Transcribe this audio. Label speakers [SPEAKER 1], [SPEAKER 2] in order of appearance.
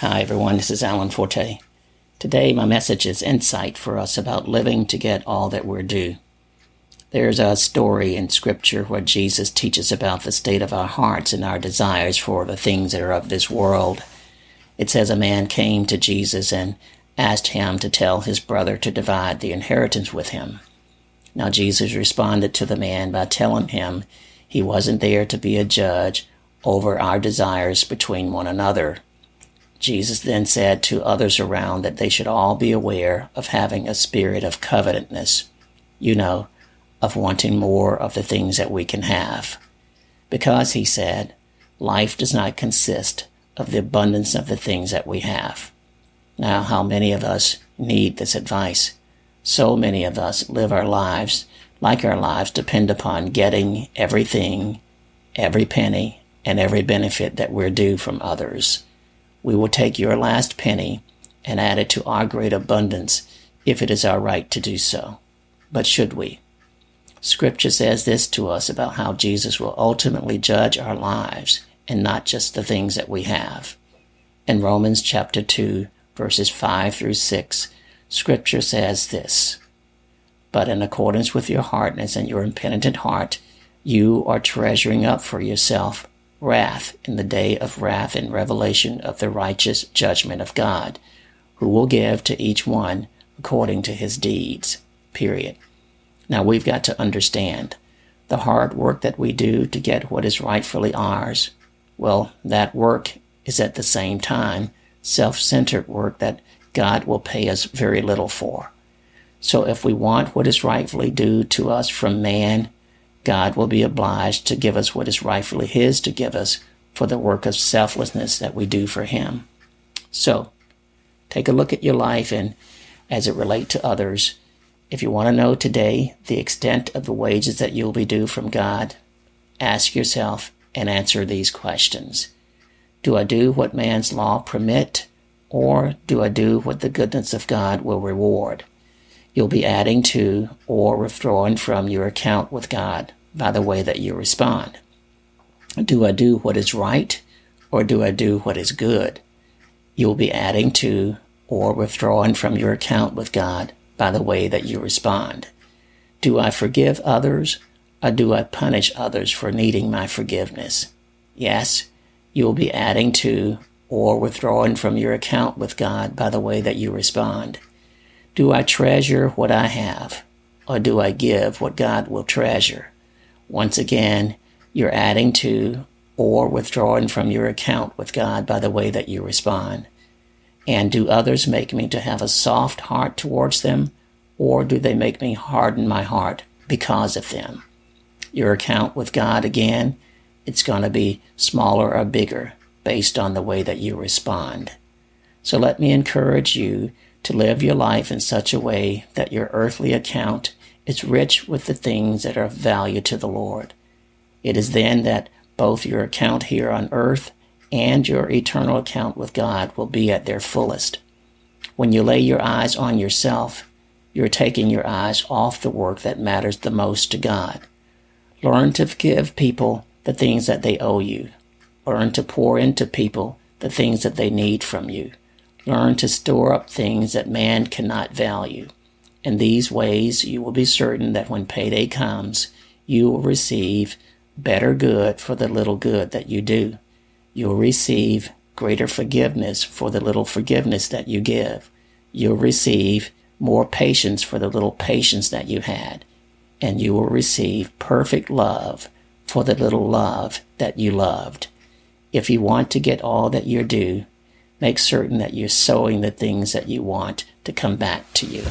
[SPEAKER 1] Hi, everyone. This is Alan Forte. Today, my message is insight for us about living to get all that we're due. There's a story in Scripture where Jesus teaches about the state of our hearts and our desires for the things that are of this world. It says a man came to Jesus and asked him to tell his brother to divide the inheritance with him. Now, Jesus responded to the man by telling him he wasn't there to be a judge over our desires between one another Jesus then said to others around that they should all be aware of having a spirit of covetousness, you know, of wanting more of the things that we can have. Because, he said, life does not consist of the abundance of the things that we have. Now, how many of us need this advice? So many of us live our lives like our lives depend upon getting everything, every penny, and every benefit that we're due from others we will take your last penny and add it to our great abundance if it is our right to do so. But should we? Scripture says this to us about how Jesus will ultimately judge our lives and not just the things that we have. In Romans chapter 2, verses 5 through 6, Scripture says this But in accordance with your hardness and your impenitent heart, you are treasuring up for yourself wrath in the day of wrath and revelation of the righteous judgment of God, who will give to each one according to his deeds. Period. Now we've got to understand the hard work that we do to get what is rightfully ours. Well, that work is at the same time self centered work that God will pay us very little for. So if we want what is rightfully due to us from man, God will be obliged to give us what is rightfully His to give us for the work of selflessness that we do for Him. So, take a look at your life and as it relate to others. If you want to know today the extent of the wages that you'll be due from God, ask yourself and answer these questions. Do I do what man's law permit, or do I do what the goodness of God will reward? You'll be adding to or withdrawing from your account with God by the way that you respond. Do I do what is right or do I do what is good? You'll be adding to or withdrawing from your account with God by the way that you respond. Do I forgive others or do I punish others for needing my forgiveness? Yes, you'll be adding to or withdrawing from your account with God by the way that you respond. Do I treasure what I have or do I give what God will treasure? Once again, you're adding to or withdrawing from your account with God by the way that you respond. And do others make me to have a soft heart towards them, or do they make me harden my heart because of them? Your account with God, again, it's going to be smaller or bigger based on the way that you respond. So let me encourage you to live your life in such a way that your earthly account is rich with the things that are of value to the Lord. It is then that both your account here on earth and your eternal account with God will be at their fullest. When you lay your eyes on yourself, you're taking your eyes off the work that matters the most to God. Learn to give people the things that they owe you. Learn to pour into people the things that they need from you. Learn to store up things that man cannot value. In these ways, you will be certain that when payday comes, you will receive better good for the little good that you do. You'll receive greater forgiveness for the little forgiveness that you give. You'll receive more patience for the little patience that you had. And you will receive perfect love for the little love that you loved. If you want to get all that you're due, make certain that you're sowing the things that you want to come back to you.